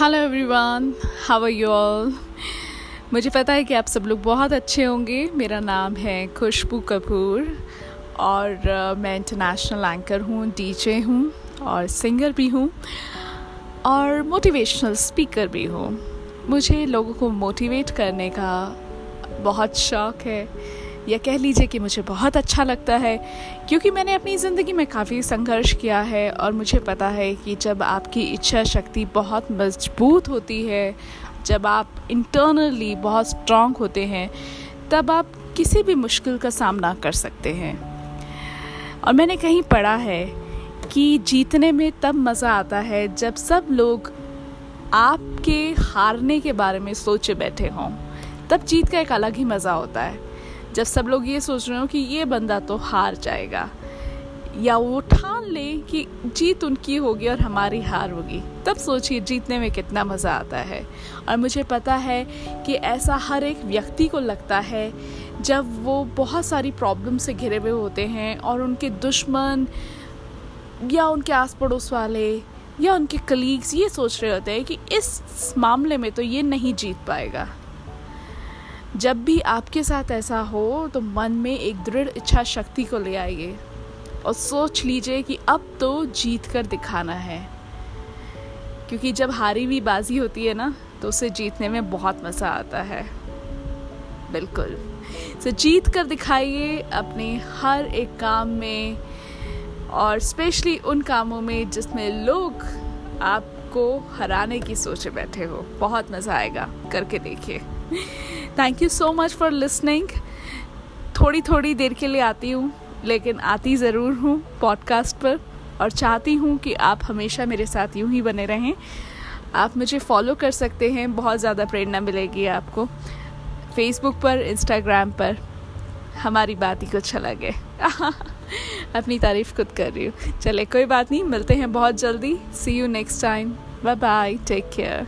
Hello everyone how are you all मुझे पता है कि आप सब लोग बहुत अच्छे होंगे। मेरा नाम है खुशबू कपूर और मैं इंटरनेशनल एंकर हूँ डीजे हूँ और सिंगर भी हूँ और मोटिवेशनल स्पीकर भी हूँ। मुझे लोगों को मोटिवेट करने का बहुत शौक़ है। या कह लीजिए कि मुझे बहुत अच्छा लगता है, क्योंकि मैंने अपनी ज़िंदगी में काफ़ी संघर्ष किया है और मुझे पता है कि जब आपकी इच्छा शक्ति बहुत मज़बूत होती है, जब आप इंटरनली बहुत स्ट्रांग होते हैं, तब आप किसी भी मुश्किल का सामना कर सकते हैं। और मैंने कहीं पढ़ा है कि जीतने में तब मज़ा आता है जब सब लोग आपके हारने के बारे में सोचे बैठे हों। तब जीत का एक अलग ही मज़ा होता है। जब सब लोग ये सोच रहे हो कि ये बंदा तो हार जाएगा, या वो ठान ले कि जीत उनकी होगी और हमारी हार होगी, तब सोचिए जीतने में कितना मज़ा आता है। और मुझे पता है कि ऐसा हर एक व्यक्ति को लगता है, जब वो बहुत सारी प्रॉब्लम से घिरे हुए होते हैं और उनके दुश्मन या उनके आस पड़ोस वाले या उनके कलीग्स ये सोच रहे होते हैं कि इस मामले में तो ये नहीं जीत पाएगा। जब भी आपके साथ ऐसा हो तो मन में एक दृढ़ इच्छा शक्ति को ले आइए और सोच लीजिए कि अब तो जीत कर दिखाना है। क्योंकि जब हारी हुई बाजी होती है ना तो उसे जीतने में बहुत मज़ा आता है। बिल्कुल। तो जीत कर दिखाइए अपने हर एक काम में और स्पेशली उन कामों में जिसमें लोग आपको हराने की सोचे बैठे हो। बहुत मज़ा आएगा। करके देखिए। Thank you so much for listening थोड़ी थोड़ी देर के लिए आती हूँ, लेकिन आती ज़रूर हूँ पॉडकास्ट पर और चाहती हूँ कि आप हमेशा मेरे साथ यूँ ही बने रहें। आप मुझे फॉलो कर सकते हैं, बहुत ज़्यादा प्रेरणा मिलेगी आपको। फेसबुक पर इंस्टाग्राम पर, हमारी बात ही कुछ अलग है। अपनी तारीफ़ खुद कर रही हूँ। चले कोई बात नहीं, मिलते हैं बहुत जल्दी। See you next time bye bye take care